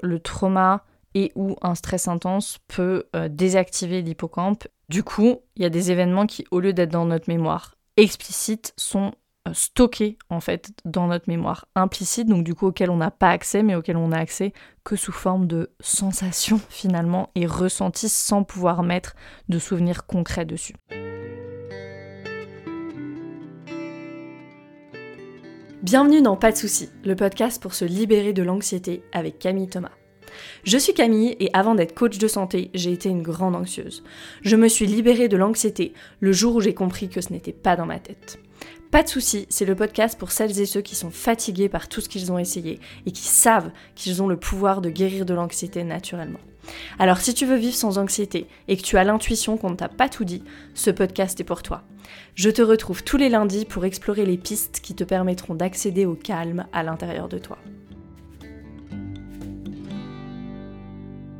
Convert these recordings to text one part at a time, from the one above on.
le trauma et ou un stress intense peut euh, désactiver l'hippocampe. Du coup, il y a des événements qui, au lieu d'être dans notre mémoire explicite, sont euh, stockés en fait dans notre mémoire implicite, donc du coup auquel on n'a pas accès, mais auquel on a accès que sous forme de sensations finalement et ressentis sans pouvoir mettre de souvenirs concrets dessus. Bienvenue dans Pas de soucis, le podcast pour se libérer de l'anxiété avec Camille Thomas. Je suis Camille et avant d'être coach de santé, j'ai été une grande anxieuse. Je me suis libérée de l'anxiété le jour où j'ai compris que ce n'était pas dans ma tête. Pas de soucis, c'est le podcast pour celles et ceux qui sont fatigués par tout ce qu'ils ont essayé et qui savent qu'ils ont le pouvoir de guérir de l'anxiété naturellement. Alors si tu veux vivre sans anxiété et que tu as l'intuition qu'on ne t'a pas tout dit, ce podcast est pour toi. Je te retrouve tous les lundis pour explorer les pistes qui te permettront d'accéder au calme à l'intérieur de toi.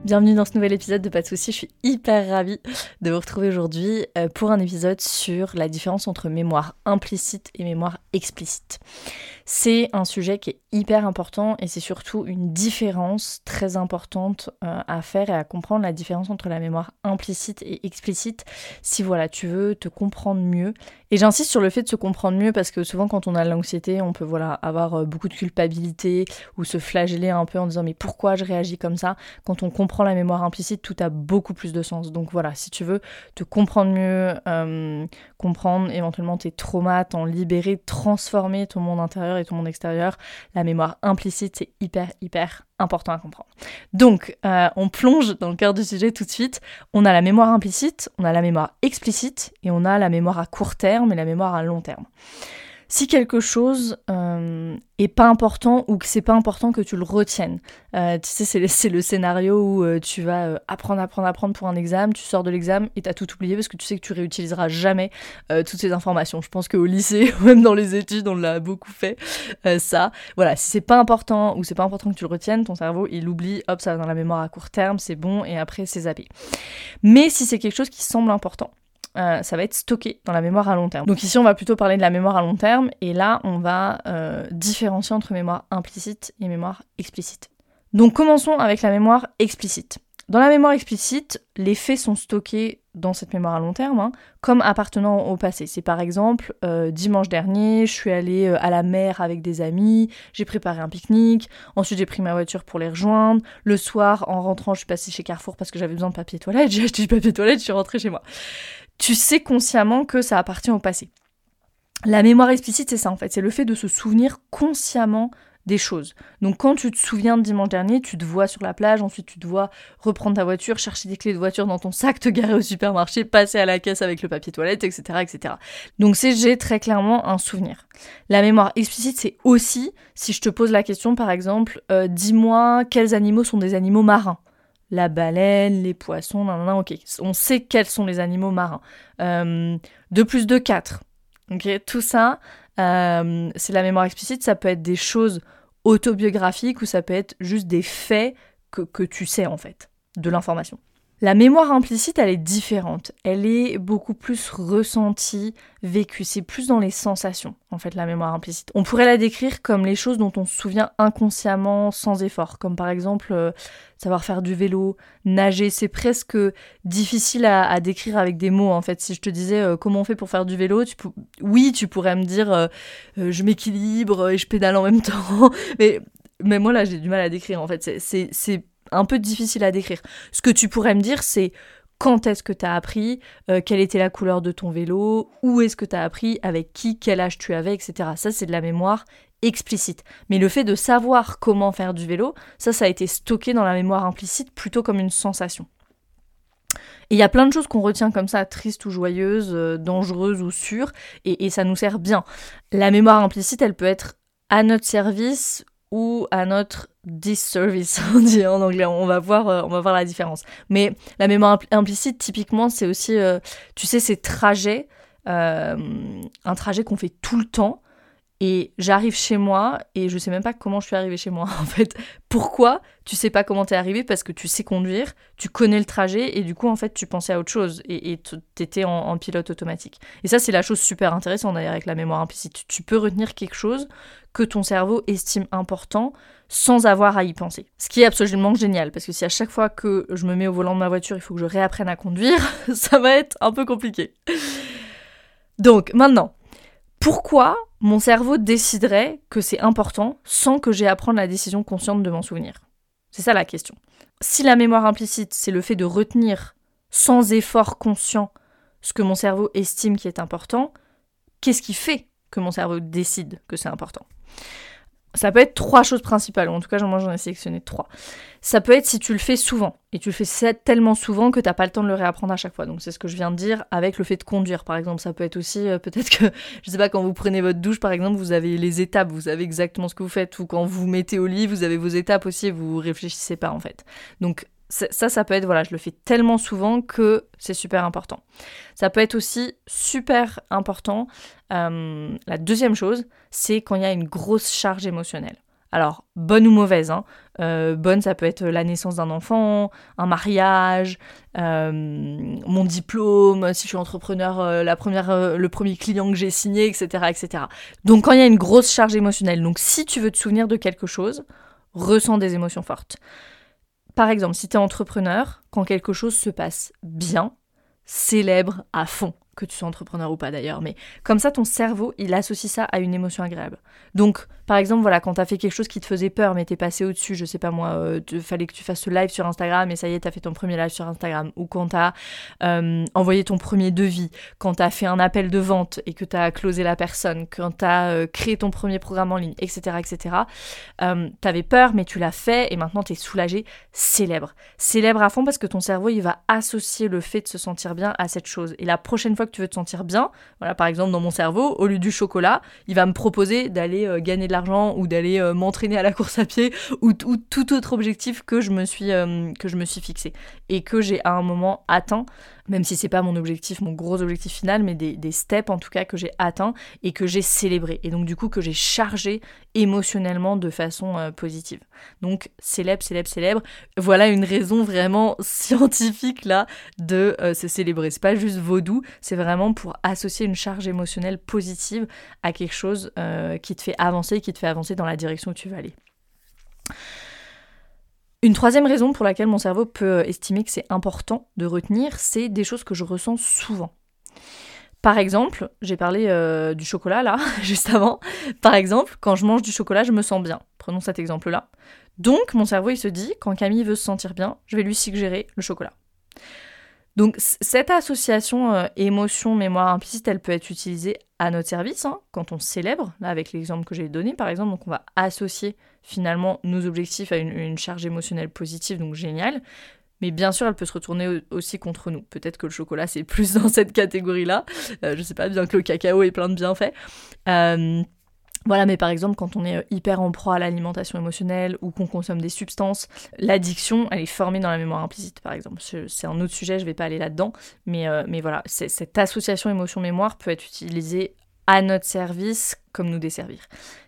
Bienvenue dans ce nouvel épisode de Pas de soucis, je suis hyper ravie de vous retrouver aujourd'hui euh, pour un épisode sur la différence entre mémoire implicite et mémoire explicite. C'est un sujet qui est hyper important et c'est surtout une différence très importante euh, à faire et à comprendre la différence entre la mémoire implicite et explicite si voilà tu veux te comprendre mieux. Et j'insiste sur le fait de se comprendre mieux parce que souvent quand on a l'anxiété on peut voilà avoir euh, beaucoup de culpabilité ou se flageller un peu en disant mais pourquoi je réagis comme ça? Quand on comprend la mémoire implicite, tout a beaucoup plus de sens. Donc voilà, si tu veux te comprendre mieux, euh, comprendre éventuellement tes traumas, t'en libérer, transformer ton monde intérieur et ton monde extérieur, la mémoire implicite, c'est hyper, hyper important à comprendre. Donc, euh, on plonge dans le cœur du sujet tout de suite. On a la mémoire implicite, on a la mémoire explicite et on a la mémoire à court terme et la mémoire à long terme si quelque chose euh, est pas important ou que c'est pas important que tu le retiennes. Euh, tu sais, c'est le, scénario où euh, tu vas euh, apprendre, apprendre, apprendre pour un examen, tu sors de l'examen et t'as tout oublié parce que tu sais que tu réutiliseras jamais toutes ces informations. Je pense qu'au lycée, même dans les études, on l'a beaucoup fait ça. Voilà, si c'est pas important ou c'est pas important que tu le retiennes, ton cerveau il oublie, hop, ça va dans la mémoire à court terme, c'est bon et après c'est zappé. Mais si c'est quelque chose qui semble important, euh, ça va être stocké dans la mémoire à long terme. Donc ici, on va plutôt parler de la mémoire à long terme, et là, on va euh, différencier entre mémoire implicite et mémoire explicite. Donc commençons avec la mémoire explicite. Dans la mémoire explicite, les faits sont stockés dans cette mémoire à long terme, hein, comme appartenant au passé. C'est par exemple, euh, dimanche dernier, je suis allée à la mer avec des amis, j'ai préparé un pique-nique, ensuite j'ai pris ma voiture pour les rejoindre, le soir, en rentrant, je suis passée chez Carrefour parce que j'avais besoin de papier toilette, j'ai acheté du papier toilette, je suis rentrée chez moi tu sais consciemment que ça appartient au passé. La mémoire explicite, c'est ça en fait, c'est le fait de se souvenir consciemment des choses. Donc quand tu te souviens de dimanche dernier, tu te vois sur la plage, ensuite tu te vois reprendre ta voiture, chercher des clés de voiture dans ton sac, te garer au supermarché, passer à la caisse avec le papier toilette, etc. etc. Donc c'est j'ai très clairement un souvenir. La mémoire explicite, c'est aussi, si je te pose la question par exemple, euh, dis-moi quels animaux sont des animaux marins? La baleine, les poissons, nan, nan, ok. On sait quels sont les animaux marins. Euh, 2 plus 2, 4. Ok, tout ça, euh, c'est la mémoire explicite. Ça peut être des choses autobiographiques ou ça peut être juste des faits que, que tu sais en fait, de l'information. La mémoire implicite, elle est différente. Elle est beaucoup plus ressentie, vécue. C'est plus dans les sensations, en fait, la mémoire implicite. On pourrait la décrire comme les choses dont on se souvient inconsciemment, sans effort. Comme par exemple, euh, savoir faire du vélo, nager. C'est presque difficile à, décrire avec des mots, en fait. Si je te disais euh, comment on fait pour faire du vélo, oui, tu pourrais me dire euh, je m'équilibre et je pédale en même temps. Mais, mais moi, là, j'ai du mal à décrire, en fait. C'est un peu difficile à décrire. Ce que tu pourrais me dire, c'est quand est-ce que tu as appris, euh, quelle était la couleur de ton vélo, où est-ce que tu as appris, avec qui, quel âge tu avais, etc. Ça, c'est de la mémoire explicite. Mais le fait de savoir comment faire du vélo, ça, ça a été stocké dans la mémoire implicite plutôt comme une sensation. Et il y a plein de choses qu'on retient comme ça, tristes ou joyeuses, euh, dangereuses ou sûres, et, et ça nous sert bien. La mémoire implicite, elle peut être à notre service ou à notre disservice, on dit en anglais. On va voir, euh, on va voir la différence. Mais la mémoire implicite, typiquement, c'est aussi, euh, tu sais, ces trajets, euh, un trajet qu'on fait tout le temps Et j'arrive chez moi et je sais même pas comment je suis arrivée chez moi en fait. Pourquoi Tu sais pas comment t'es arrivé parce que tu sais conduire, tu connais le trajet et du coup en fait tu pensais à autre chose et t'étais en, en pilote automatique. Et ça c'est la chose super intéressante d'ailleurs avec la mémoire implicite. Tu peux retenir quelque chose que ton cerveau estime important sans avoir à y penser. Ce qui est absolument génial parce que si à chaque fois que je me mets au volant de ma voiture il faut que je réapprenne à conduire, ça va être un peu compliqué. Donc maintenant, pourquoi mon cerveau déciderait que c'est important sans que j'ai à prendre la décision consciente de m'en souvenir? C'est ça la question. Si la mémoire implicite, c'est le fait de retenir sans effort conscient ce que mon cerveau estime qui est important, qu'est-ce qui fait que mon cerveau décide que c'est important? Ça peut être trois choses principales, en tout cas moi j'en ai sélectionné trois. Ça peut être si tu le fais souvent, et tu le fais tellement souvent que t'as pas le temps de le réapprendre à chaque fois. Donc c'est ce que je viens de dire avec le fait de conduire par exemple. Ça peut être aussi euh, peut-être que, je sais pas, quand vous prenez votre douche par exemple, vous avez les étapes, vous savez exactement ce que vous faites, ou quand vous mettez au lit, vous avez vos étapes aussi et vous réfléchissez pas en fait. Donc ça, ça peut être, voilà, je le fais tellement souvent que c'est super important. Ça peut être aussi super important. Euh, la deuxième chose, c'est quand il y a une grosse charge émotionnelle. Alors, bonne ou mauvaise, hein. Euh, bonne, ça peut être la naissance d'un enfant, un mariage, euh, mon diplôme, si je suis entrepreneur, la première, le premier client que j'ai signé, etc., etc. Donc, quand il y a une grosse charge émotionnelle, donc si tu veux te souvenir de quelque chose, ressens des émotions fortes. Par exemple, si tu es entrepreneur, quand quelque chose se passe bien, célèbre à fond que tu sois entrepreneur ou pas d'ailleurs, mais comme ça ton cerveau il associe ça à une émotion agréable. Donc par exemple voilà quand t'as fait quelque chose qui te faisait peur mais t'es passé au-dessus, je sais pas moi, euh, fallait que tu fasses ce live sur Instagram et ça y est t'as fait ton premier live sur Instagram, ou quand t'as euh, envoyé ton premier devis, quand t'as fait un appel de vente et que t'as closé la personne, quand t'as euh, créé ton premier programme en ligne, etc. etc. Euh, t'avais peur mais tu l'as fait et maintenant t'es soulagé, célèbre. Célèbre à fond parce que ton cerveau il va associer le fait de se sentir bien à cette chose. Et la prochaine fois tu veux te sentir bien, voilà, par exemple dans mon cerveau, au lieu du chocolat, il va me proposer d'aller gagner de ou d'aller euh, m'entraîner à la course à pied ou, tout autre objectif que je me suis euh, que je me suis fixé. Et que j'ai à un moment atteint même si c'est pas mon objectif, mon gros objectif final, mais des, steps en tout cas que j'ai atteints et que j'ai célébré. Et donc du coup que j'ai chargé émotionnellement de façon euh, positive. Donc célèbre, célèbre, célèbre. Voilà une raison vraiment scientifique là de euh, se célébrer. C'est pas juste vaudou, c'est vraiment pour associer une charge émotionnelle positive à quelque chose euh, qui te fait avancer, qui te fait avancer dans la direction où tu veux aller. Une troisième raison pour laquelle mon cerveau peut estimer que c'est important de retenir, c'est des choses que je ressens souvent. Par exemple, j'ai parlé euh, du chocolat là, juste avant. Par exemple, quand je mange du chocolat, je me sens bien. Prenons cet exemple-là. Donc, mon cerveau, il se dit, quand Camille veut se sentir bien, je vais lui suggérer le chocolat. Donc cette association euh, émotion-mémoire implicite, elle peut être utilisée à notre service hein, quand on célèbre, là avec l'exemple que j'ai donné par exemple, donc on va associer finalement nos objectifs à une, charge émotionnelle positive, donc génial. Mais bien sûr, elle peut se retourner aussi contre nous. Peut-être que le chocolat, c'est plus dans cette catégorie-là. Euh, je sais pas, bien que le cacao ait plein de bienfaits. Euh, voilà, mais par exemple, quand on est euh, hyper en proie à l'alimentation émotionnelle ou qu'on consomme des substances, l'addiction, elle est formée dans la mémoire implicite, par exemple. C'est un autre sujet, je vais pas aller là-dedans, mais, euh, mais voilà, cette association émotion-mémoire peut être utilisée à notre service comme nous desservir.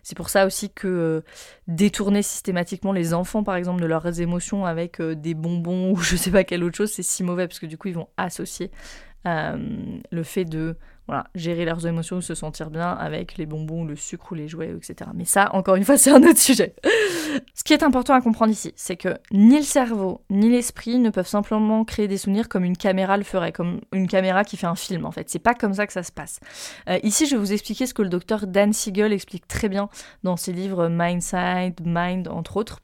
C'est pour ça aussi que euh, détourner systématiquement les enfants, par exemple, de leurs émotions avec des bonbons ou je sais pas quelle autre chose, c'est si mauvais parce que du coup, ils vont associer le fait de gérer leurs émotions ou se sentir bien avec les bonbons, le sucre ou les jouets, etc. Mais ça, encore une fois, c'est un autre sujet. Ce qui est important à comprendre ici, c'est que ni le cerveau ni l'esprit ne peuvent simplement créer des souvenirs comme une caméra le ferait, comme une caméra qui fait un film en fait. C'est pas comme ça que ça se passe. Euh, ici, je vais vous expliquer ce que le docteur Dan Siegel explique très bien dans ses livres Mindside, Mind, entre autres.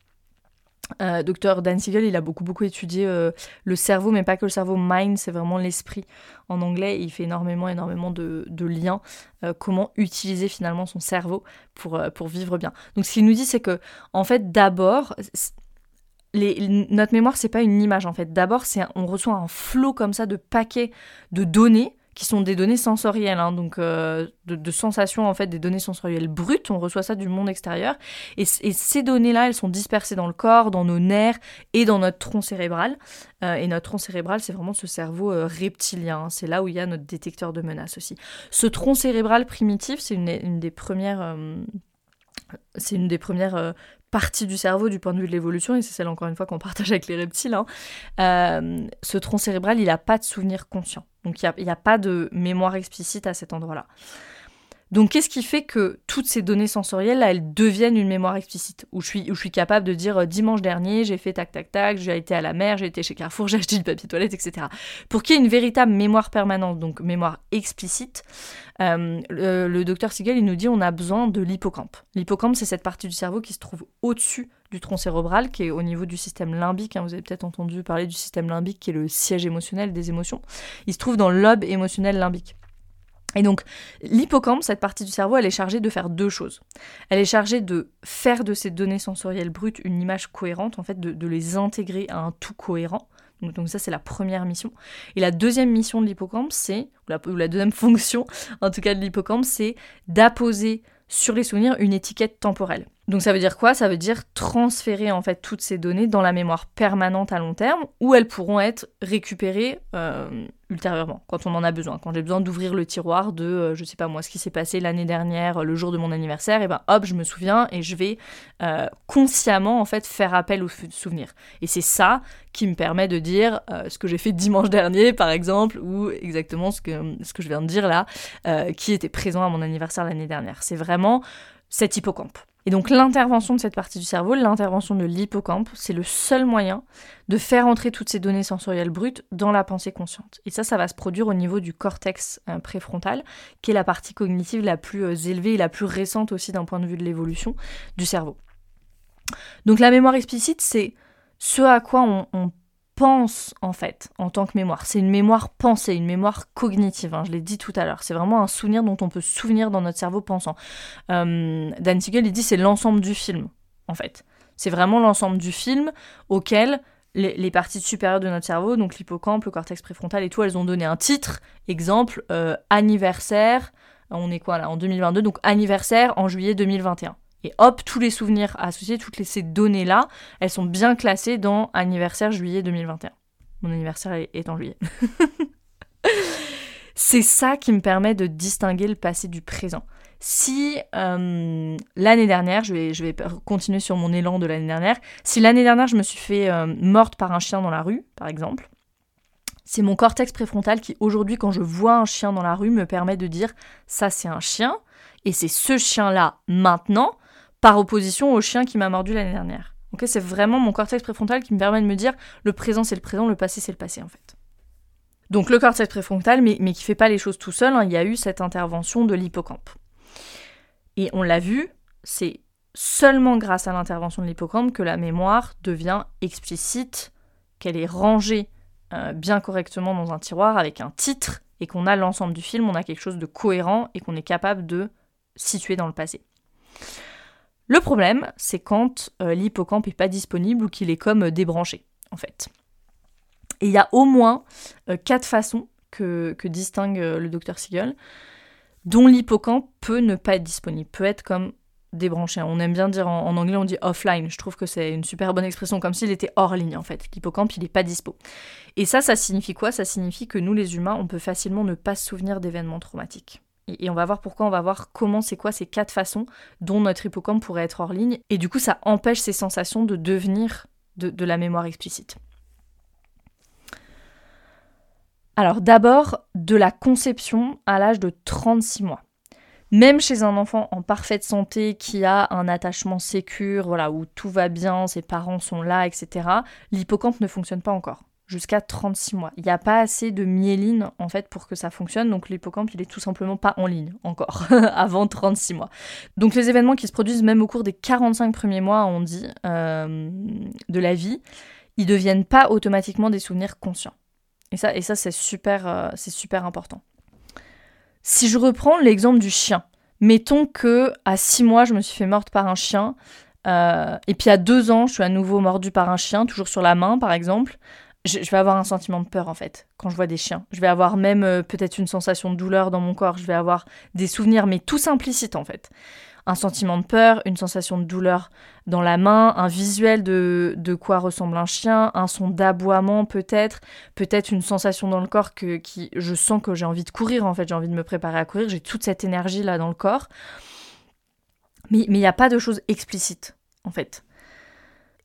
Euh, docteur Dan Siegel, il a beaucoup beaucoup étudié euh, le cerveau, mais pas que le cerveau. Mind, c'est vraiment l'esprit en anglais. il fait énormément énormément de, liens. Euh, comment utiliser finalement son cerveau pour, pour vivre bien. Donc ce qu'il nous dit, c'est que en fait, d'abord, notre mémoire, c'est pas une image en fait. D'abord, c'est on reçoit un flot comme ça de paquets de données qui sont des données sensorielles, hein, donc euh, de, sensations en fait, des données sensorielles brutes. On reçoit ça du monde extérieur, et, ces données-là, elles sont dispersées dans le corps, dans nos nerfs et dans notre tronc cérébral. Euh, et notre tronc cérébral, c'est vraiment ce cerveau euh, reptilien. Hein. c'est là où il y a notre détecteur de menace aussi. Ce tronc cérébral primitif, c'est une, des premières c'est une des premières partie du cerveau du point de vue de l'évolution, et c'est celle encore une fois qu'on partage avec les reptiles, hein. euh, ce tronc cérébral, il n'a pas de souvenir conscient. Donc il n'y a, a, pas de mémoire explicite à cet endroit-là. Donc qu'est-ce qui fait que toutes ces données sensorielles, elles deviennent une mémoire explicite? Où je suis, où je suis capable de dire euh, dimanche dernier, j'ai fait tac tac tac, j'ai été à la mer, j'ai été chez Carrefour, j'ai acheté du papier toilette, etc. Pour qu'il y ait une véritable mémoire permanente, donc mémoire explicite, euh, le, docteur Siegel, il nous dit on a besoin de l'hippocampe. L'hippocampe, c'est cette partie du cerveau qui se trouve au-dessus du tronc cérébral, qui est au niveau du système limbique. Hein. vous avez peut-être entendu parler du système limbique, qui est le siège émotionnel des émotions. Il se trouve dans le lobe émotionnel limbique. Et donc, l'hippocampe, cette partie du cerveau, elle est chargée de faire deux choses. Elle est chargée de faire de ces données sensorielles brutes une image cohérente, en fait, de, les intégrer à un tout cohérent. Donc, ça, c'est la première mission. Et la deuxième mission de l'hippocampe, c'est, ou la deuxième fonction, en tout cas de l'hippocampe, c'est d'apposer sur les souvenirs une étiquette temporelle. Donc ça veut dire quoi? Ça veut dire transférer en fait toutes ces données dans la mémoire permanente à long terme où elles pourront être récupérées euh, ultérieurement quand on en a besoin. Quand j'ai besoin d'ouvrir le tiroir de, euh, je sais pas moi, ce qui s'est passé l'année dernière, le jour de mon anniversaire, et ben hop, je me souviens et je vais euh, consciemment en fait faire appel aux souvenirs. Et c'est ça qui me permet de dire ce que j'ai fait dimanche dernier par exemple ou exactement ce que, ce que je viens de dire là, qui était présent à mon anniversaire l'année dernière. C'est vraiment cet hippocampe. Et donc l'intervention de cette partie du cerveau, l'intervention de l'hippocampe, c'est le seul moyen de faire entrer toutes ces données sensorielles brutes dans la pensée consciente. Et ça, ça va se produire au niveau du cortex euh, préfrontal, qui est la partie cognitive la plus euh, élevée et la plus récente aussi d'un point de vue de l'évolution du cerveau. Donc la mémoire explicite, c'est ce à quoi on, on pense en fait en tant que mémoire. C'est une mémoire pensée, une mémoire cognitive, hein, je l'ai dit tout à l'heure. C'est vraiment un souvenir dont on peut se souvenir dans notre cerveau pensant. Euh, Dan Siegel, il dit c'est l'ensemble du film en fait. C'est vraiment l'ensemble du film auquel les, parties supérieures de notre cerveau, donc l'hippocampe, le cortex préfrontal et tout, elles ont donné un titre. Exemple, euh, anniversaire, on est quoi là en 2022, donc anniversaire en juillet 2021. Et hop, tous les souvenirs associés, toutes ces données-là, elles sont bien classées dans anniversaire juillet 2021. Mon anniversaire est en juillet. c'est ça qui me permet de distinguer le passé du présent. Si euh, l'année dernière, je vais, je vais continuer sur mon élan de l'année dernière, si l'année dernière je me suis fait euh, morte par un chien dans la rue, par exemple, c'est mon cortex préfrontal qui aujourd'hui quand je vois un chien dans la rue me permet de dire ça c'est un chien et c'est ce chien là maintenant par opposition au chien qui m'a mordu l'année dernière. c'est vraiment mon cortex préfrontal qui me permet de me dire le présent c'est le présent, le passé c'est le passé en fait. Donc le cortex préfrontal, mais, mais qui fait pas les choses tout seul, hein, il y a eu cette intervention de l'hippocampe. Et on l'a vu, c'est seulement grâce à l'intervention de l'hippocampe que la mémoire devient explicite, qu'elle est rangée euh, bien correctement dans un tiroir avec un titre et qu'on a l'ensemble du film, on a quelque chose de cohérent et qu'on est capable de situer dans le passé. Le problème, c'est quand euh, l'hippocampe n'est pas disponible ou qu'il est comme euh, débranché, en fait. Et il y a au moins euh, quatre façons que, distingue le docteur Siegel, dont l'hippocampe peut ne pas être disponible, peut être comme débranché. On aime bien dire en, anglais, on dit offline. Je trouve que c'est une super bonne expression, comme s'il était hors ligne en fait. L'hippocampe, il n'est pas dispo. Et ça, ça signifie quoi? Ça signifie que nous, les humains, on peut facilement ne pas se souvenir d'événements traumatiques. Et on va voir pourquoi, on va voir comment c'est quoi ces quatre façons dont notre hippocampe pourrait être hors ligne. Et du coup, ça empêche ces sensations de devenir de, la mémoire explicite. Alors d'abord, de la conception à l'âge de 36 mois. Même chez un enfant en parfaite santé qui a un attachement sécure, voilà, où tout va bien, ses parents sont là, etc., l'hippocampe ne fonctionne pas encore jusqu'à 36 mois. Il n'y a pas assez de myéline en fait pour que ça fonctionne, donc l'hippocampe il est tout simplement pas en ligne encore avant 36 mois. Donc les événements qui se produisent même au cours des 45 premiers mois, on dit, euh, de la vie, ils deviennent pas automatiquement des souvenirs conscients. Et ça, et ça c'est super, euh, c'est super important. Si je reprends l'exemple du chien, mettons que à 6 mois je me suis fait morte par un chien. Euh, et puis à 2 ans, je suis à nouveau mordue par un chien, toujours sur la main par exemple je, vais avoir un sentiment de peur en fait quand je vois des chiens. Je vais avoir même euh, peut-être une sensation de douleur dans mon corps. Je vais avoir des souvenirs, mais tous implicites en fait. Un sentiment de peur, une sensation de douleur dans la main, un visuel de, de quoi ressemble un chien, un son d'aboiement peut-être, peut-être une sensation dans le corps que qui, je sens que j'ai envie de courir en fait, j'ai envie de me préparer à courir, j'ai toute cette énergie là dans le corps. Mais il n'y a pas de choses explicites en fait.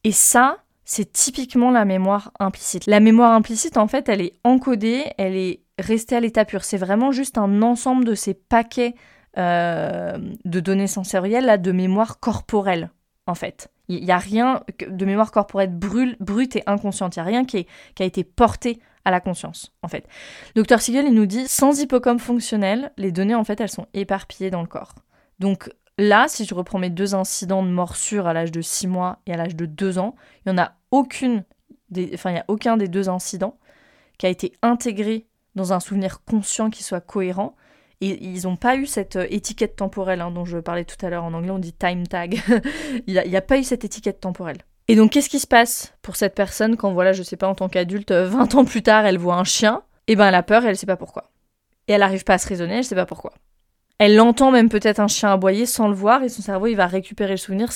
Et ça, c'est typiquement la mémoire implicite. La mémoire implicite, en fait, elle est encodée, elle est restée à l'état pur. C'est vraiment juste un ensemble de ces paquets euh, de données sensorielles, là, de mémoire corporelle, en fait. Il n'y a rien de mémoire corporelle brûle, brute et inconsciente. Il n'y a rien qui, a été porté à la conscience, en fait. Dr Siegel, il nous dit, sans hippocampe fonctionnel, les données, en fait, elles sont éparpillées dans le corps. Donc, Là, si je reprends mes deux incidents de morsure à l'âge de 6 mois et à l'âge de 2 ans, il n'y en a aucune des, enfin, il a aucun des deux incidents qui a été intégré dans un souvenir conscient qui soit cohérent. Et ils n'ont pas eu cette euh, étiquette temporelle hein, dont je parlais tout à l'heure. En anglais, on dit time tag. il n'y a, pas eu cette étiquette temporelle. Et donc, qu'est-ce qui se passe pour cette personne quand, voilà, je sais pas, en tant qu'adulte, 20 ans plus tard, elle voit un chien? Eh ben, elle a peur et elle ne sait pas pourquoi. Et elle n'arrive pas à se raisonner, elle ne sait pas pourquoi. Elle entend même peut-être un chien aboyer sans le voir et son cerveau il va récupérer le souvenir,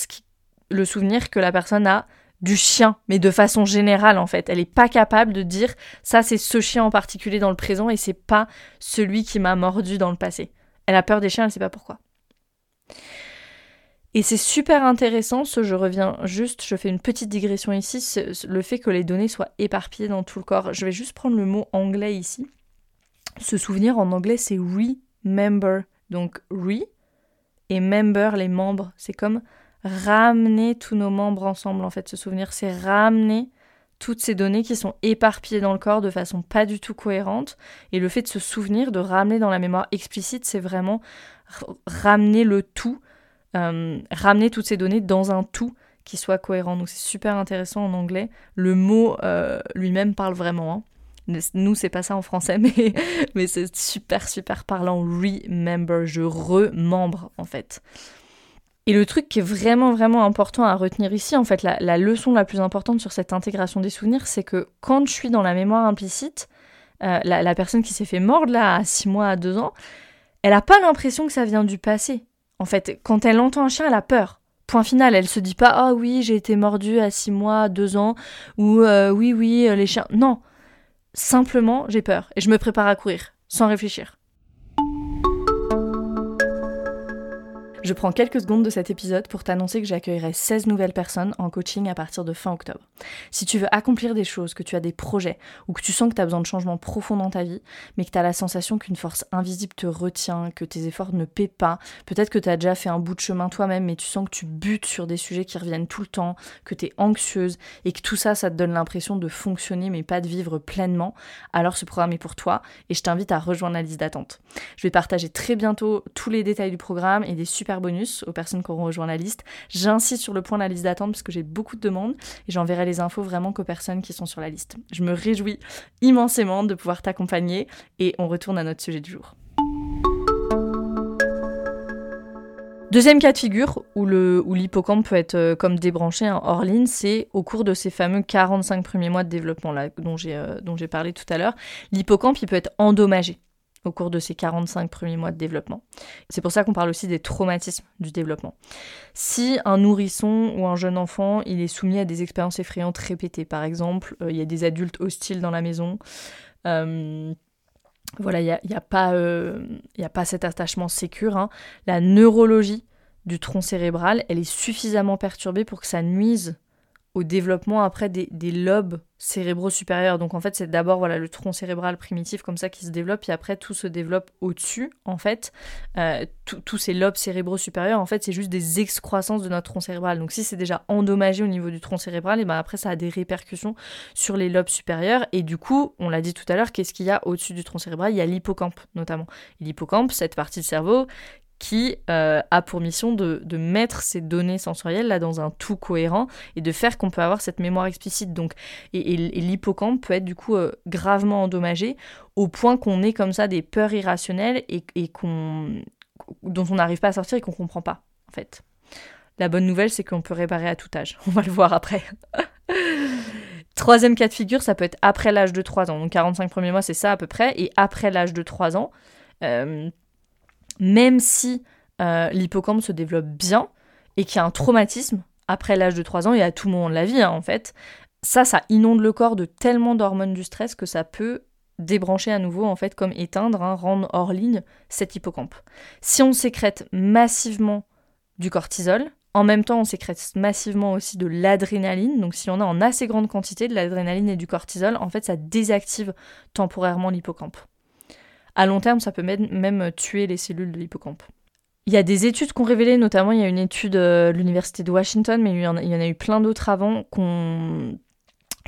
le souvenir que la personne a du chien, mais de façon générale en fait. Elle n'est pas capable de dire ça c'est ce chien en particulier dans le présent et c'est pas celui qui m'a mordu dans le passé. Elle a peur des chiens, elle ne sait pas pourquoi. Et c'est super intéressant, ce je reviens juste, je fais une petite digression ici, le fait que les données soient éparpillées dans tout le corps. Je vais juste prendre le mot anglais ici. Ce souvenir en anglais c'est remember. Donc re et member, les membres, c'est comme ramener tous nos membres ensemble en fait. Ce souvenir, c'est ramener toutes ces données qui sont éparpillées dans le corps de façon pas du tout cohérente. Et le fait de se souvenir, de ramener dans la mémoire explicite, c'est vraiment ramener le tout, euh, ramener toutes ces données dans un tout qui soit cohérent. Donc c'est super intéressant en anglais. Le mot euh, lui-même parle vraiment. Hein. Nous, c'est pas ça en français, mais, mais c'est super, super parlant. Remember, je remembre en fait. Et le truc qui est vraiment, vraiment important à retenir ici, en fait, la, leçon la plus importante sur cette intégration des souvenirs, c'est que quand je suis dans la mémoire implicite, euh, la, personne qui s'est fait mordre là à 6 mois, à 2 ans, elle n'a pas l'impression que ça vient du passé. En fait, quand elle entend un chien, elle a peur. Point final, elle se dit pas ah oui j'ai été mordue à 6 mois, 2 ans ou euh, oui oui les chiens. Non, Simplement, j'ai peur et je me prépare à courir, sans réfléchir. Je prends quelques secondes de cet épisode pour t'annoncer que j'accueillerai 16 nouvelles personnes en coaching à partir de fin octobre. Si tu veux accomplir des choses, que tu as des projets ou que tu sens que tu as besoin de changements profonds dans ta vie, mais que tu as la sensation qu'une force invisible te retient, que tes efforts ne paient pas, peut-être que tu as déjà fait un bout de chemin toi-même, mais tu sens que tu butes sur des sujets qui reviennent tout le temps, que tu es anxieuse et que tout ça, ça te donne l'impression de fonctionner mais pas de vivre pleinement, alors ce programme est pour toi et je t'invite à rejoindre la liste d'attente. Je vais partager très bientôt tous les détails du programme et des bonus aux personnes qui auront rejoint la liste. J'insiste sur le point de la liste d'attente parce que j'ai beaucoup de demandes et j'enverrai les infos vraiment qu'aux personnes qui sont sur la liste. Je me réjouis immensément de pouvoir t'accompagner et on retourne à notre sujet du jour. Deuxième cas de figure où l'hippocampe peut être euh, comme débranché en hors ligne, c'est au cours de ces fameux 45 premiers mois de développement là, dont j'ai euh, parlé tout à l'heure. L'hippocampe peut être endommagé au cours de ces 45 premiers mois de développement. C'est pour ça qu'on parle aussi des traumatismes du développement. Si un nourrisson ou un jeune enfant, il est soumis à des expériences effrayantes répétées, par exemple, euh, il y a des adultes hostiles dans la maison, euh, voilà, il n'y a, a, pas, euh, a pas cet attachement sécure, hein. la neurologie du tronc cérébral, elle est suffisamment perturbée pour que ça nuise au développement après des, lobes cérébraux supérieurs. Donc en fait, c'est d'abord voilà le tronc cérébral primitif comme ça qui se développe, puis après tout se développe au-dessus. En fait, euh, tous ces lobes cérébraux supérieurs, en fait, c'est juste des excroissances de notre tronc cérébral. Donc si c'est déjà endommagé au niveau du tronc cérébral, et ben après ça a des répercussions sur les lobes supérieurs. Et du coup, on l'a dit tout à l'heure, qu'est-ce qu'il y a au-dessus du tronc cérébral? Il y a l'hippocampe notamment. L'hippocampe, cette partie du cerveau qui euh, a pour mission de, mettre ces données sensorielles là dans un tout cohérent et de faire qu'on peut avoir cette mémoire explicite. Donc, et, l'hippocampe peut être du coup euh, gravement endommagé au point qu'on ait comme ça des peurs irrationnelles et, dont on n'arrive pas à sortir et qu'on comprend pas en fait. La bonne nouvelle c'est qu'on peut réparer à tout âge. On va le voir après. Troisième cas de figure, ça peut être après l'âge de 3 ans. Donc 45 premiers mois, c'est ça à peu près. Et après l'âge de 3 ans, euh, même si euh, l'hippocampe se développe bien et qu'il y a un traumatisme après l'âge de 3 ans et à tout moment de la vie, hein, en fait, ça, inonde le corps de tellement d'hormones du stress que ça peut débrancher à nouveau, en fait, comme éteindre, hein, rendre hors ligne cet hippocampe. Si on sécrète massivement du cortisol, en même temps, on sécrète massivement aussi de l'adrénaline. Donc, si on a en assez grande quantité de l'adrénaline et du cortisol, en fait, ça désactive temporairement l'hippocampe. À long terme, ça peut même tuer les cellules de l'hippocampe. Il y a des études qui ont révélé, notamment il y a une étude de l'université de Washington, mais il y en a, eu plein d'autres avant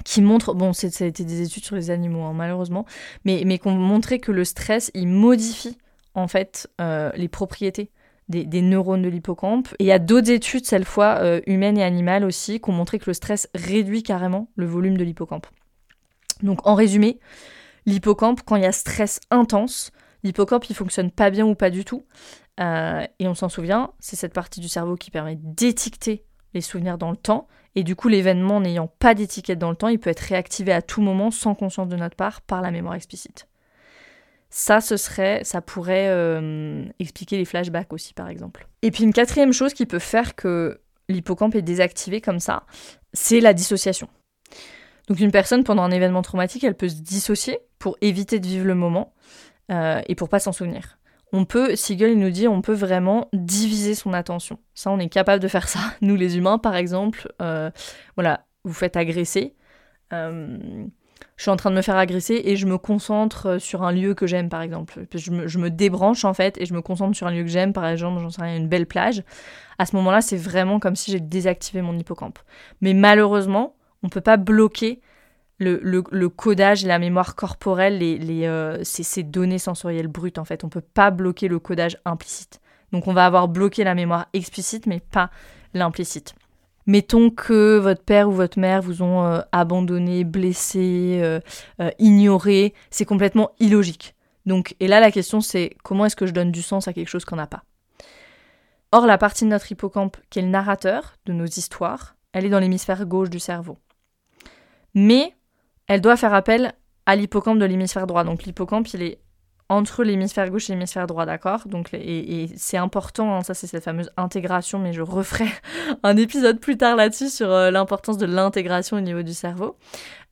qui montrent, bon, ça a été des études sur les animaux hein, malheureusement, mais, mais qui ont montré que le stress, il modifie en fait euh, les propriétés des, neurones de l'hippocampe. Et il y a d'autres études, cette fois euh, humaines et animales aussi, qui ont montré que le stress réduit carrément le volume de l'hippocampe. Donc en résumé, l'hippocampe, quand il y a stress intense, l'hippocampe il fonctionne pas bien ou pas du tout. Euh, et on s'en souvient, c'est cette partie du cerveau qui permet d'étiqueter les souvenirs dans le temps. Et du coup, l'événement n'ayant pas d'étiquette dans le temps, il peut être réactivé à tout moment sans conscience de notre part par la mémoire explicite. Ça, ce serait, ça pourrait euh, expliquer les flashbacks aussi, par exemple. Et puis une quatrième chose qui peut faire que l'hippocampe est désactivé comme ça, c'est la dissociation. Donc une personne, pendant un événement traumatique, elle peut se dissocier pour éviter de vivre le moment euh, et pour pas s'en souvenir. On peut, Siegel nous dit, on peut vraiment diviser son attention. Ça, on est capable de faire ça. Nous, les humains, par exemple, euh, voilà, vous faites agresser je suis en train de me faire agresser et je me concentre euh, sur un lieu que j'aime, par exemple. Je me, je me, débranche, en fait, et je me concentre sur un lieu que j'aime, par exemple, j'en sais rien, une belle plage. À ce moment-là, c'est vraiment comme si j'ai désactivé mon hippocampe. Mais malheureusement, on ne peut pas bloquer le, codage la mémoire corporelle, les, euh, ces, données sensorielles brutes, en fait. On peut pas bloquer le codage implicite. Donc on va avoir bloqué la mémoire explicite, mais pas l'implicite. Mettons que votre père ou votre mère vous ont euh, abandonné, blessé, euh, ignoré, c'est complètement illogique. Donc, et là la question c'est comment est-ce que je donne du sens à quelque chose qu'on n'a pas? Or la partie de notre hippocampe qui est le narrateur de nos histoires, elle est dans l'hémisphère gauche du cerveau. Mais elle doit faire appel à l'hippocampe de l'hémisphère droit. Donc l'hippocampe il est entre l'hémisphère gauche et l'hémisphère droit, d'accord? Et, c'est important, hein, ça c'est cette fameuse intégration, mais je referai un épisode plus tard là-dessus sur euh, l'importance de l'intégration au niveau du cerveau.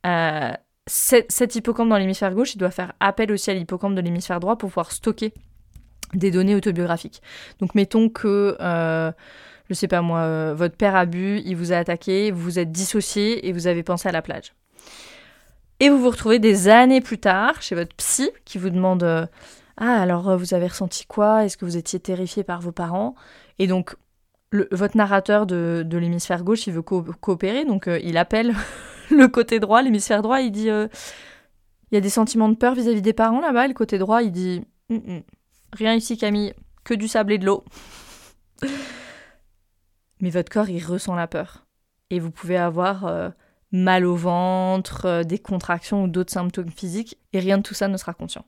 Euh, cet, hippocampe dans l'hémisphère gauche, il doit faire appel aussi à l'hippocampe de l'hémisphère droit pour pouvoir stocker des données autobiographiques. Donc mettons que, euh, je sais pas moi, euh, votre père a bu, il vous a attaqué, vous vous êtes dissocié et vous avez pensé à la plage. Et vous vous retrouvez des années plus tard chez votre psy qui vous demande euh, Ah, alors euh, vous avez ressenti quoi? Est-ce que vous étiez terrifié par vos parents? Et donc, votre narrateur de, l'hémisphère gauche, il veut coopérer, donc euh, il appelle le côté droit, l'hémisphère droit, il dit Il y a des sentiments de peur vis-à-vis des parents là-bas. Le côté droit, il dit hum, hum, Rien ici, Camille, que du sable et de l'eau. Mais votre corps, il ressent la peur. Et vous pouvez avoir mal au ventre, euh, des contractions ou d'autres symptômes physiques, et rien de tout ça ne sera conscient.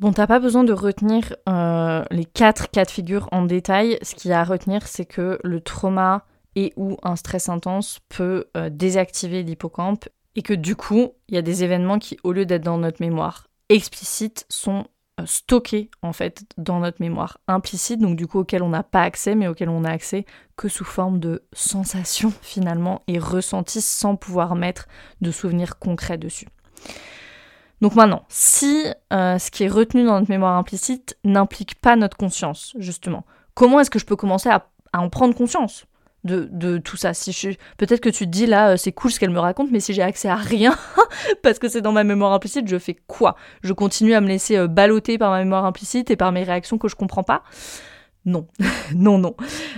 Bon, t'as pas besoin de retenir euh, les quatre cas de figure en détail. Ce qu'il y a à retenir, c'est que le trauma et ou un stress intense peut euh, désactiver l'hippocampe et que du coup, il y a des événements qui, au lieu d'être dans notre mémoire explicite, sont euh, stocké en fait dans notre mémoire implicite, donc du coup auquel on n'a pas accès, mais auquel on a accès que sous forme de sensations finalement et ressentis sans pouvoir mettre de souvenirs concrets dessus. Donc maintenant, si euh, ce qui est retenu dans notre mémoire implicite n'implique pas notre conscience, justement, comment est-ce que je peux commencer à en prendre conscience? De, tout ça. Si peut-être que tu te dis là, euh, c'est cool ce qu'elle me raconte, mais si j'ai accès à rien, parce que c'est dans ma mémoire implicite, je fais quoi? Je continue à me laisser euh, balloter par ma mémoire implicite et par mes réactions que je comprends pas? Non, non, non.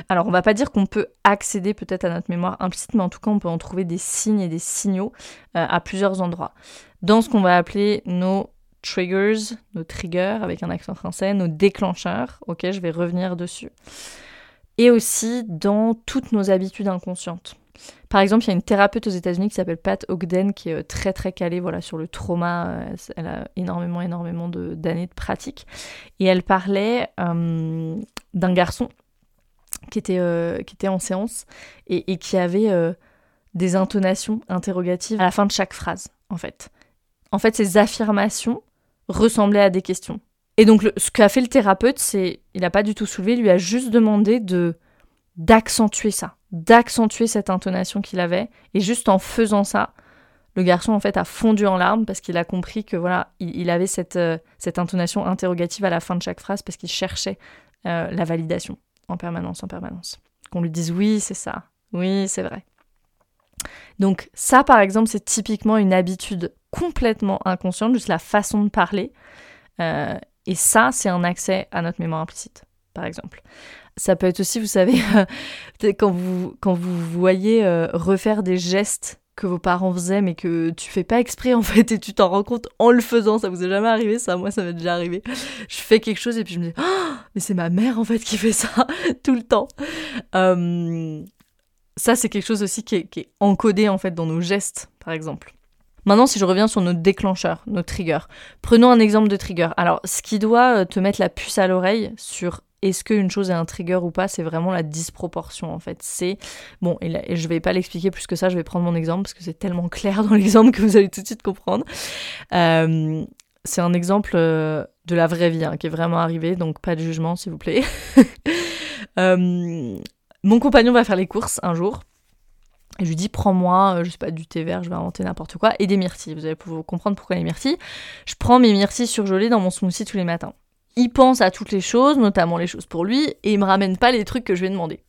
Alors on va pas dire qu'on peut accéder peut-être à notre mémoire implicite, mais en tout cas on peut en trouver des signes et des signaux euh, à plusieurs endroits. Dans ce qu'on va appeler nos triggers, nos triggers avec un accent français, nos déclencheurs, ok, je vais revenir dessus et aussi dans toutes nos habitudes inconscientes. Par exemple, il y a une thérapeute aux États-Unis qui s'appelle Pat Ogden qui est euh, très très calée voilà, sur le trauma. Euh, elle a énormément énormément d'années de, pratique. Et elle parlait euh, d'un garçon qui était, qui était en séance et, qui avait des intonations interrogatives à la fin de chaque phrase, en fait. En fait, ces affirmations ressemblaient à des questions. Et donc, ce qu'a fait le thérapeute, c'est, il n'a pas du tout soulevé, il lui a juste demandé de d'accentuer ça, d'accentuer cette intonation qu'il avait. Et juste en faisant ça, le garçon en fait a fondu en larmes parce qu'il a compris que voilà, il, avait cette, euh, cette intonation interrogative à la fin de chaque phrase parce qu'il cherchait euh, la validation en permanence, en permanence. Qu'on lui dise oui, c'est ça, oui, c'est vrai. Donc ça, par exemple, c'est typiquement une habitude complètement inconsciente, juste la façon de parler. Euh, et ça, c'est un accès à notre mémoire implicite, par exemple. Ça peut être aussi, vous savez, quand vous, quand vous voyez euh, refaire des gestes que vos parents faisaient mais que tu fais pas exprès en fait et tu t'en rends compte en le faisant. Ça vous est jamais arrivé ça? Moi ça m'est déjà arrivé. Je fais quelque chose et puis je me dis oh, mais c'est ma mère en fait qui fait ça tout le temps. Euh, ça c'est quelque chose aussi qui est encodé en fait dans nos gestes par exemple. Maintenant, si je reviens sur nos déclencheurs, nos triggers, prenons un exemple de trigger. Alors, ce qui doit euh, te mettre la puce à l'oreille sur est-ce qu'une chose est un trigger ou pas, c'est vraiment la disproportion en fait. C'est bon, et, je vais pas l'expliquer plus que ça, je vais prendre mon exemple parce que c'est tellement clair dans l'exemple que vous allez tout de suite comprendre. Euh, c'est un exemple euh, de la vraie vie hein, qui est vraiment arrivé, donc pas de jugement s'il vous plaît. mon compagnon va faire les courses un jour je lui dis, prends-moi, euh, je sais pas, du thé vert, je vais inventer n'importe quoi, et des myrtilles. Vous allez pouvoir comprendre pourquoi les myrtilles. Je prends mes myrtilles surgelées dans mon smoothie tous les matins. Il pense à toutes les choses, notamment les choses pour lui, et il me ramène pas les trucs que je vais demander.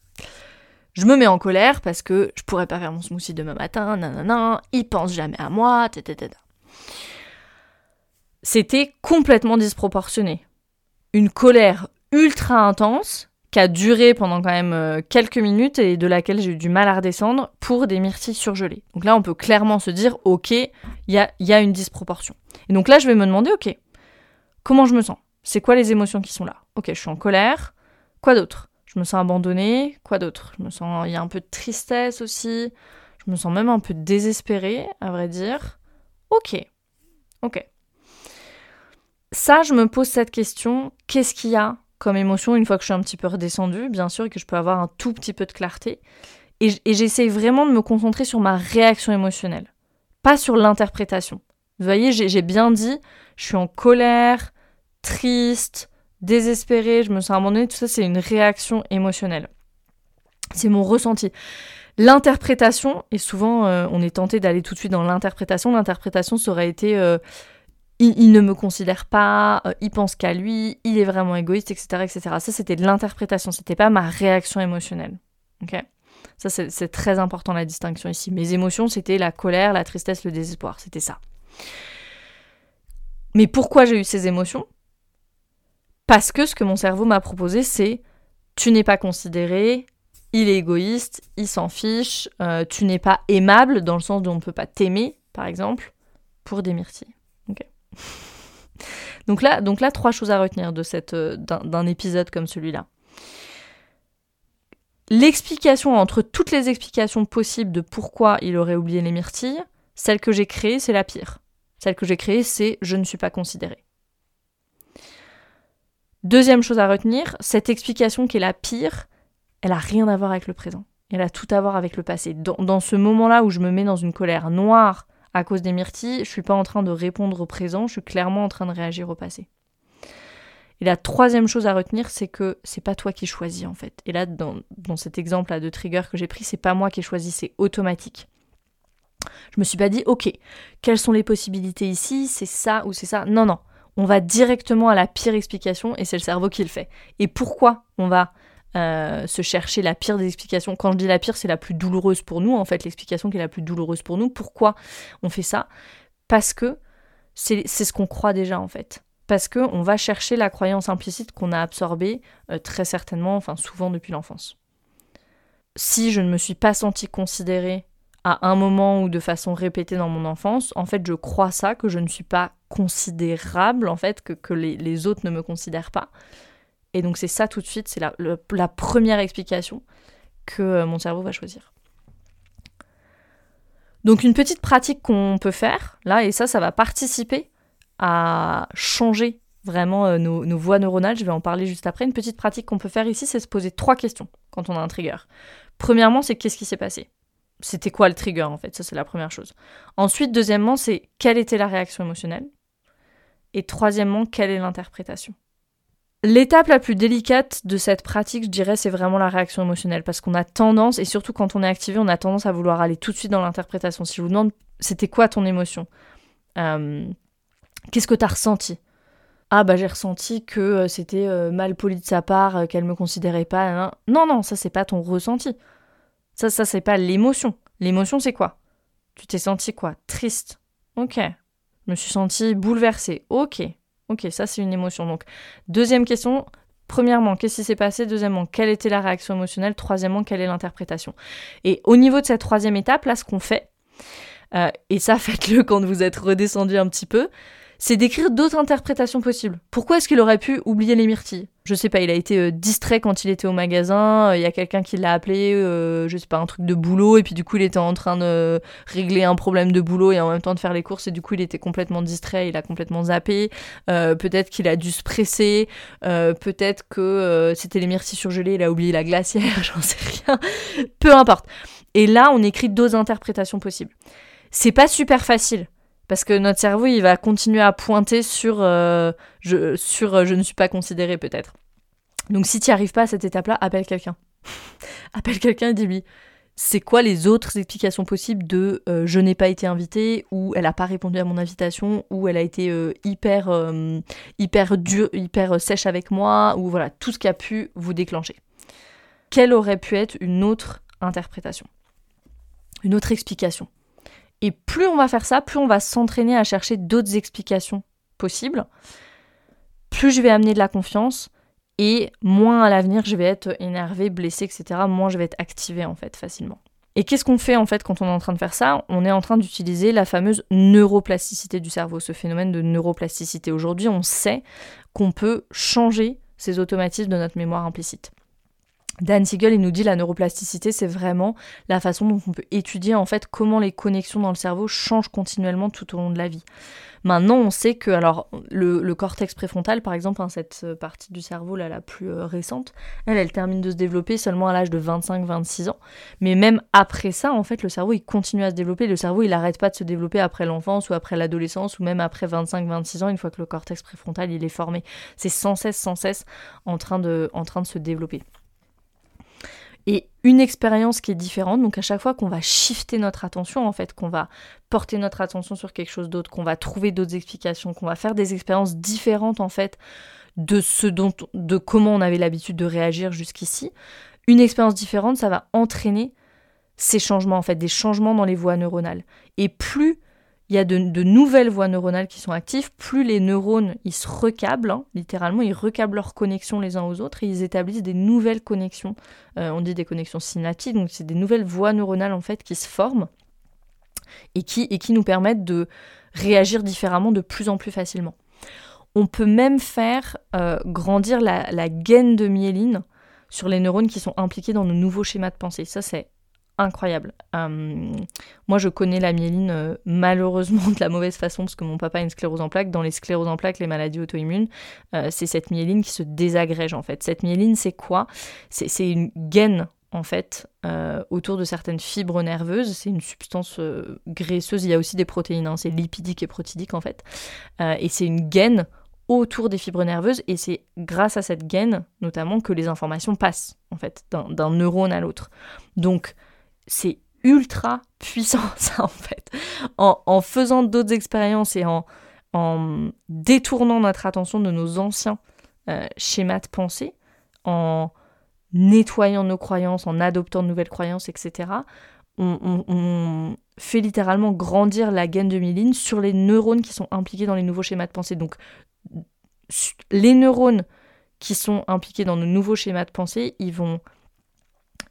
Je me mets en colère parce que je pourrais pas faire mon smoothie demain matin, nanana, il pense jamais à moi, etc. C'était complètement disproportionné. Une colère ultra intense a duré pendant quand même euh, quelques minutes et de laquelle j'ai eu du mal à redescendre pour des myrtilles surgelées. Donc là, on peut clairement se dire, ok, il y a, y a une disproportion. Et donc là, je vais me demander, ok, comment je me sens? C'est quoi les émotions qui sont là? Ok, je suis en colère. Quoi d'autre? Je me sens abandonnée. Quoi d'autre? Je me sens, il y a un peu de tristesse aussi. Je me sens même un peu désespérée, à vrai dire. Ok, ok. Ça, je me pose cette question, qu'est-ce qu'il y a comme émotion une fois que je suis un petit peu redescendue, bien sûr, et que je peux avoir un tout petit peu de clarté. Et, j'essaie vraiment de me concentrer sur ma réaction émotionnelle, pas sur l'interprétation. Vous voyez, j'ai bien dit, je suis en colère, triste, désespérée, je me sens abandonnée, tout ça c'est une réaction émotionnelle. C'est mon ressenti. L'interprétation, et souvent euh, on est tenté d'aller tout de suite dans l'interprétation, l'interprétation ça aurait été... Euh, il, ne me considère pas, euh, il pense qu'à lui, il est vraiment égoïste, etc. etc. Ça, c'était de l'interprétation, c'était pas ma réaction émotionnelle. Ça, c'est très important la distinction ici. Mes émotions, c'était la colère, la tristesse, le désespoir, c'était ça. Mais pourquoi j'ai eu ces émotions? Parce que ce que mon cerveau m'a proposé, c'est tu n'es pas considéré, il est égoïste, il s'en fiche, euh, tu n'es pas aimable dans le sens où on ne peut pas t'aimer, par exemple, pour des myrtilles. Donc, là, donc là, trois choses à retenir de cette, euh, d'un, épisode comme celui-là. L'explication entre toutes les explications possibles de pourquoi il aurait oublié les myrtilles, celle que j'ai créée, c'est la pire. Celle que j'ai créée, c'est je ne suis pas considérée. Deuxième chose à retenir, cette explication qui est la pire, elle a rien à voir avec le présent. Elle a tout à voir avec le passé. dans ce moment-là où je me mets dans une colère noire à cause des myrtilles, je suis pas en train de répondre au présent, je suis clairement en train de réagir au passé. Et la troisième chose à retenir, c'est que c'est pas toi qui choisis en fait. Et là, dans, cet exemple là de trigger que j'ai pris, c'est pas moi qui ai choisi, c'est automatique. Je me suis pas dit, ok, quelles sont les possibilités ici, c'est ça ou c'est ça? Non, non. On va directement à la pire explication et c'est le cerveau qui le fait. Et pourquoi on va euh, se chercher la pire des explications. Quand je dis la pire, c'est la plus douloureuse pour nous, en fait, l'explication qui est la plus douloureuse pour nous. Pourquoi on fait ça? Parce que c'est ce qu'on croit déjà, en fait. Parce qu'on va chercher la croyance implicite qu'on a absorbée euh, très certainement, enfin souvent depuis l'enfance. Si je ne me suis pas sentie considérée à un moment ou de façon répétée dans mon enfance, en fait, je crois ça, que je ne suis pas considérable, en fait, que, que les, les autres ne me considèrent pas. Et donc c'est ça tout de suite, c'est la, première explication que euh, mon cerveau va choisir. Donc une petite pratique qu'on peut faire, là, et ça, ça va participer à changer vraiment euh, nos, nos, voies neuronales, je vais en parler juste après. Une petite pratique qu'on peut faire ici, c'est se poser trois questions quand on a un trigger. Premièrement, c'est qu'est-ce qui s'est passé? C'était quoi le trigger en fait? Ça c'est la première chose. Ensuite, deuxièmement, c'est quelle était la réaction émotionnelle? Et troisièmement, quelle est l'interprétation? L'étape la plus délicate de cette pratique, je dirais, c'est vraiment la réaction émotionnelle parce qu'on a tendance, et surtout quand on est activé, on a tendance à vouloir aller tout de suite dans l'interprétation. Si je vous demande, c'était quoi ton émotion euh, Qu'est-ce que tu as ressenti? Ah bah j'ai ressenti que euh, c'était euh, mal poli de sa part, qu'elle me considérait pas. Non non, ça c'est pas ton ressenti. Ça, ça, c'est pas l'émotion. L'émotion, c'est quoi? Tu t'es senti quoi? Triste. Ok. Je me suis senti bouleversée. Ok. Ok, ça, c'est une émotion. Donc, deuxième question. Premièrement, qu'est-ce qui s'est passé? Deuxièmement, quelle était la réaction émotionnelle? Troisièmement, quelle est l'interprétation? Et au niveau de cette troisième étape, là, ce qu'on fait, euh, et ça, faites-le quand vous êtes redescendu un petit peu, c'est d'écrire d'autres interprétations possibles. Pourquoi est-ce qu'il aurait pu oublier les myrtilles? Je sais pas, il a été euh, distrait quand il était au magasin, euh, il y a quelqu'un qui l'a appelé, euh, je sais pas, un truc de boulot, et puis du coup il était en train de régler un problème de boulot et en même temps de faire les courses, et du coup il était complètement distrait, il a complètement zappé, peut-être qu'il a dû se presser, peut-être que c'était les myrtilles surgelées, il a oublié la glacière, j'en sais rien, peu importe. Et là on écrit d'autres interprétations possibles. C'est pas super facile parce que notre cerveau, il va continuer à pointer sur, euh, je, sur euh, je ne suis pas considéré peut-être. Donc si tu n'y arrives pas à cette étape-là, appelle quelqu'un. appelle quelqu'un et dis-lui, c'est quoi les autres explications possibles de euh, je n'ai pas été invité ou elle n'a pas répondu à mon invitation ou elle a été hyper hyper hyper sèche avec moi ou voilà tout ce qui a pu vous déclencher. Quelle aurait pu être une autre interprétation, une autre explication? Et plus on va faire ça, plus on va s'entraîner à chercher d'autres explications possibles, plus je vais amener de la confiance, et moins à l'avenir je vais être énervé, blessé, etc. Moins je vais être activé en fait facilement. Et qu'est-ce qu'on fait en fait quand on est en train de faire ça? On est en train d'utiliser la fameuse neuroplasticité du cerveau, ce phénomène de neuroplasticité. Aujourd'hui, on sait qu'on peut changer ces automatismes de notre mémoire implicite. Dan Siegel, il nous dit la neuroplasticité, c'est vraiment la façon dont on peut étudier en fait comment les connexions dans le cerveau changent continuellement tout au long de la vie. Maintenant, on sait que alors le, cortex préfrontal, par exemple, hein, cette euh, partie du cerveau la plus euh, récente, elle, elle termine de se développer seulement à l'âge de 25-26 ans. Mais même après ça, en fait, le cerveau il continue à se développer. Le cerveau il n'arrête pas de se développer après l'enfance ou après l'adolescence ou même après 25-26 ans, une fois que le cortex préfrontal il est formé. C'est sans cesse, sans cesse en train de se développer et une expérience qui est différente. Donc à chaque fois qu'on va shifter notre attention, en fait, qu'on va porter notre attention sur quelque chose d'autre, qu'on va trouver d'autres explications, qu'on va faire des expériences différentes en fait de ce dont, de comment on avait l'habitude de réagir jusqu'ici. Une expérience différente, ça va entraîner ces changements en fait, des changements dans les voies neuronales. Et plus il y a de, nouvelles voies neuronales qui sont actives, plus les neurones ils se recablent, hein, littéralement, ils recablent leurs connexions les uns aux autres et ils établissent des nouvelles connexions. Euh, on dit des connexions synaptiques, donc c'est des nouvelles voies neuronales en fait qui se forment et qui, nous permettent de réagir différemment de plus en plus facilement. On peut même faire euh, grandir la gaine de myéline sur les neurones qui sont impliqués dans nos nouveaux schémas de pensée. Ça, c'est incroyable. Euh, moi, je connais la myéline euh, malheureusement de la mauvaise façon parce que mon papa a une sclérose en plaques. Dans les scléroses en plaques, les maladies auto-immunes, euh, c'est cette myéline qui se désagrège en fait. Cette myéline, c'est quoi? C'est une gaine en fait autour de certaines fibres nerveuses. C'est une substance graisseuse. Il y a aussi des protéines. Hein. C'est lipidique et protidique en fait. et c'est une gaine autour des fibres nerveuses et c'est grâce à cette gaine notamment que les informations passent en fait d'un neurone à l'autre. Donc c'est ultra puissant ça en fait. En, faisant d'autres expériences et en, détournant notre attention de nos anciens euh, schémas de pensée, en nettoyant nos croyances, en adoptant de nouvelles croyances, etc., on, fait littéralement grandir la gaine de myéline sur les neurones qui sont impliqués dans les nouveaux schémas de pensée. Donc les neurones qui sont impliqués dans nos nouveaux schémas de pensée, ils vont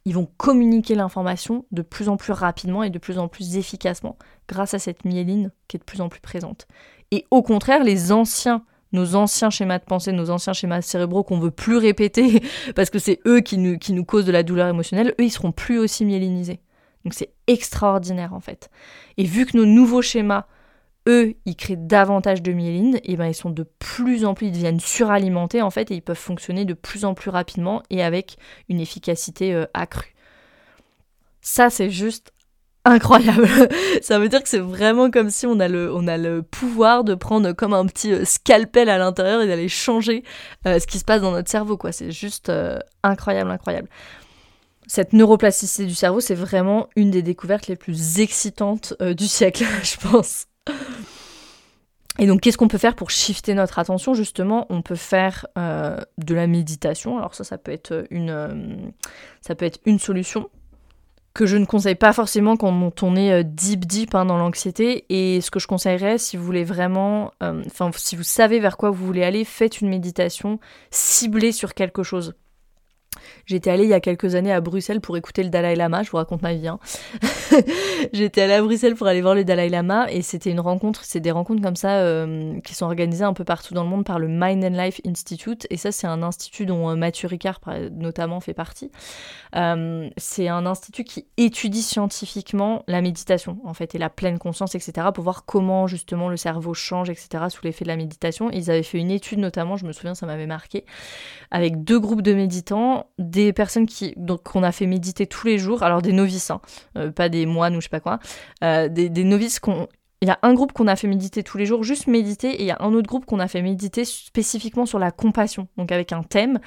ils vont communiquer l'information de plus en plus rapidement et de plus en plus efficacement grâce à cette myéline qui est de plus en plus présente. Et au contraire, les anciens, nos anciens schémas de pensée, nos anciens schémas cérébraux qu'on veut plus répéter parce que c'est eux qui nous, qui nous causent de la douleur émotionnelle, eux, ils seront plus aussi myélinisés. Donc c'est extraordinaire en fait. Et vu que nos nouveaux schémas eux, ils créent davantage de myéline, et ben ils sont de plus en plus, ils deviennent suralimentés en fait, et ils peuvent fonctionner de plus en plus rapidement et avec une efficacité euh, accrue. Ça, c'est juste incroyable. ça veut dire que c'est vraiment comme si on a, le, on a le pouvoir de prendre comme un petit euh, scalpel à l'intérieur et d'aller changer euh, ce qui se passe dans notre cerveau. quoi. C'est juste incroyable, incroyable. Cette neuroplasticité du cerveau, c'est vraiment une des découvertes les plus excitantes du siècle, je pense. Et donc, qu'est-ce qu'on peut faire pour shifter notre attention Justement, on peut faire de la méditation. Alors ça, ça peut être une, ça peut être une solution que je ne conseille pas forcément quand on est euh, deep deep hein, dans l'anxiété. Et ce que je conseillerais, si vous voulez vraiment, euh, si vous savez vers quoi vous voulez aller, faites une méditation ciblée sur quelque chose. J'étais allée il y a quelques années à Bruxelles pour écouter le Dalai Lama, je vous raconte ma vie. Hein. J'étais allée à Bruxelles pour aller voir le Dalai Lama et c'était une rencontre, c'est des rencontres comme ça euh, qui sont organisées un peu partout dans le monde par le Mind and Life Institute et ça c'est un institut dont euh, Mathieu Ricard notamment fait partie. Euh, c'est un institut qui étudie scientifiquement la méditation en fait et la pleine conscience etc pour voir comment justement le cerveau change etc sous l'effet de la méditation. ils avaient fait une étude notamment, je me souviens ça m'avait marqué, avec deux groupes de méditants des personnes qui donc qu'on a fait méditer tous les jours, alors des novices, hein, euh, pas des moines ou je sais pas quoi, euh, des, des, novices qu'on il y a un groupe qu'on a fait méditer tous les jours, juste méditer, et il y a un autre groupe qu'on a fait méditer spécifiquement sur la compassion, donc avec un thème.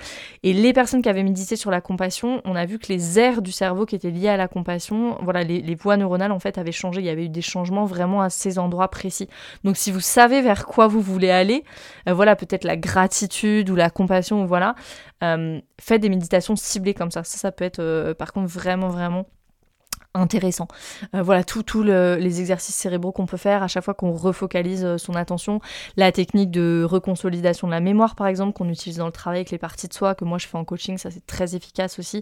Et les personnes qui avaient médité sur la compassion, on a vu que les aires du cerveau qui étaient liées à la compassion, voilà, les, voies neuronales en fait avaient changé. Il y avait eu des changements vraiment à ces endroits précis. Donc si vous savez vers quoi vous voulez aller, euh, voilà, peut-être la gratitude ou la compassion, voilà, euh, faites des méditations ciblées comme ça. Ça, ça peut être euh, par contre vraiment, vraiment intéressant. Euh, voilà, tous tout les exercices cérébraux qu'on peut faire à chaque fois qu'on refocalise euh, son attention. La technique de reconsolidation de la mémoire, par exemple, qu'on utilise dans le travail avec les parties de soi, que moi je fais en coaching, ça c'est très efficace aussi.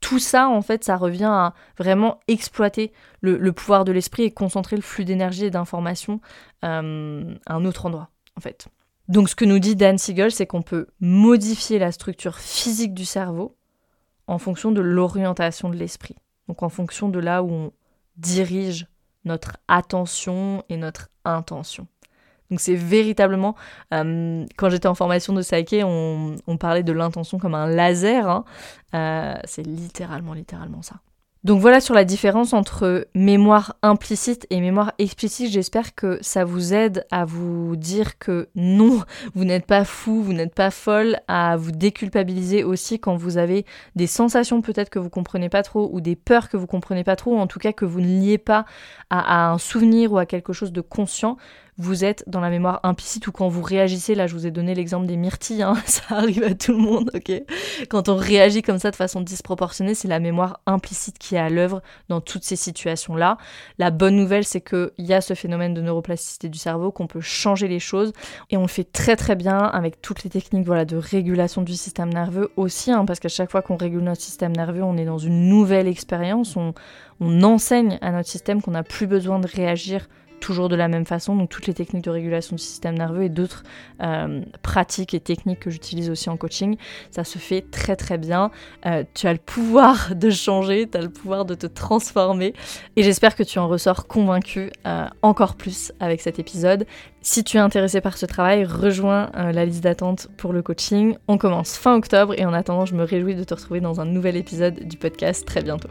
Tout ça, en fait, ça revient à vraiment exploiter le, pouvoir de l'esprit et concentrer le flux d'énergie et d'informations euh, à un autre endroit, en fait. Donc ce que nous dit Dan Siegel, c'est qu'on peut modifier la structure physique du cerveau en fonction de l'orientation de l'esprit donc en fonction de là où on dirige notre attention et notre intention. Donc c'est véritablement, euh, quand j'étais en formation de Saike, on, parlait de l'intention comme un laser. Hein. Euh, c'est littéralement, littéralement ça. Donc voilà sur la différence entre mémoire implicite et mémoire explicite. J'espère que ça vous aide à vous dire que non, vous n'êtes pas fou, vous n'êtes pas folle, à vous déculpabiliser aussi quand vous avez des sensations peut-être que vous comprenez pas trop ou des peurs que vous comprenez pas trop, ou en tout cas que vous ne liez pas à, à un souvenir ou à quelque chose de conscient vous êtes dans la mémoire implicite ou quand vous réagissez, là je vous ai donné l'exemple des myrtilles, hein, ça arrive à tout le monde, ok? Quand on réagit comme ça de façon disproportionnée, c'est la mémoire implicite qui est à l'œuvre dans toutes ces situations-là. La bonne nouvelle, c'est qu'il y a ce phénomène de neuroplasticité du cerveau, qu'on peut changer les choses et on le fait très très bien avec toutes les techniques voilà, de régulation du système nerveux aussi, hein, parce qu'à chaque fois qu'on régule notre système nerveux, on est dans une nouvelle expérience, on, on enseigne à notre système qu'on n'a plus besoin de réagir toujours de la même façon. Donc toutes les techniques de régulation du système nerveux et d'autres euh, pratiques et techniques que j'utilise aussi en coaching, ça se fait très très bien. Euh, tu as le pouvoir de changer, tu as le pouvoir de te transformer et j'espère que tu en ressors convaincu euh, encore plus avec cet épisode. Si tu es intéressé par ce travail, rejoins la liste d'attente pour le coaching. On commence fin octobre et en attendant, je me réjouis de te retrouver dans un nouvel épisode du podcast très bientôt.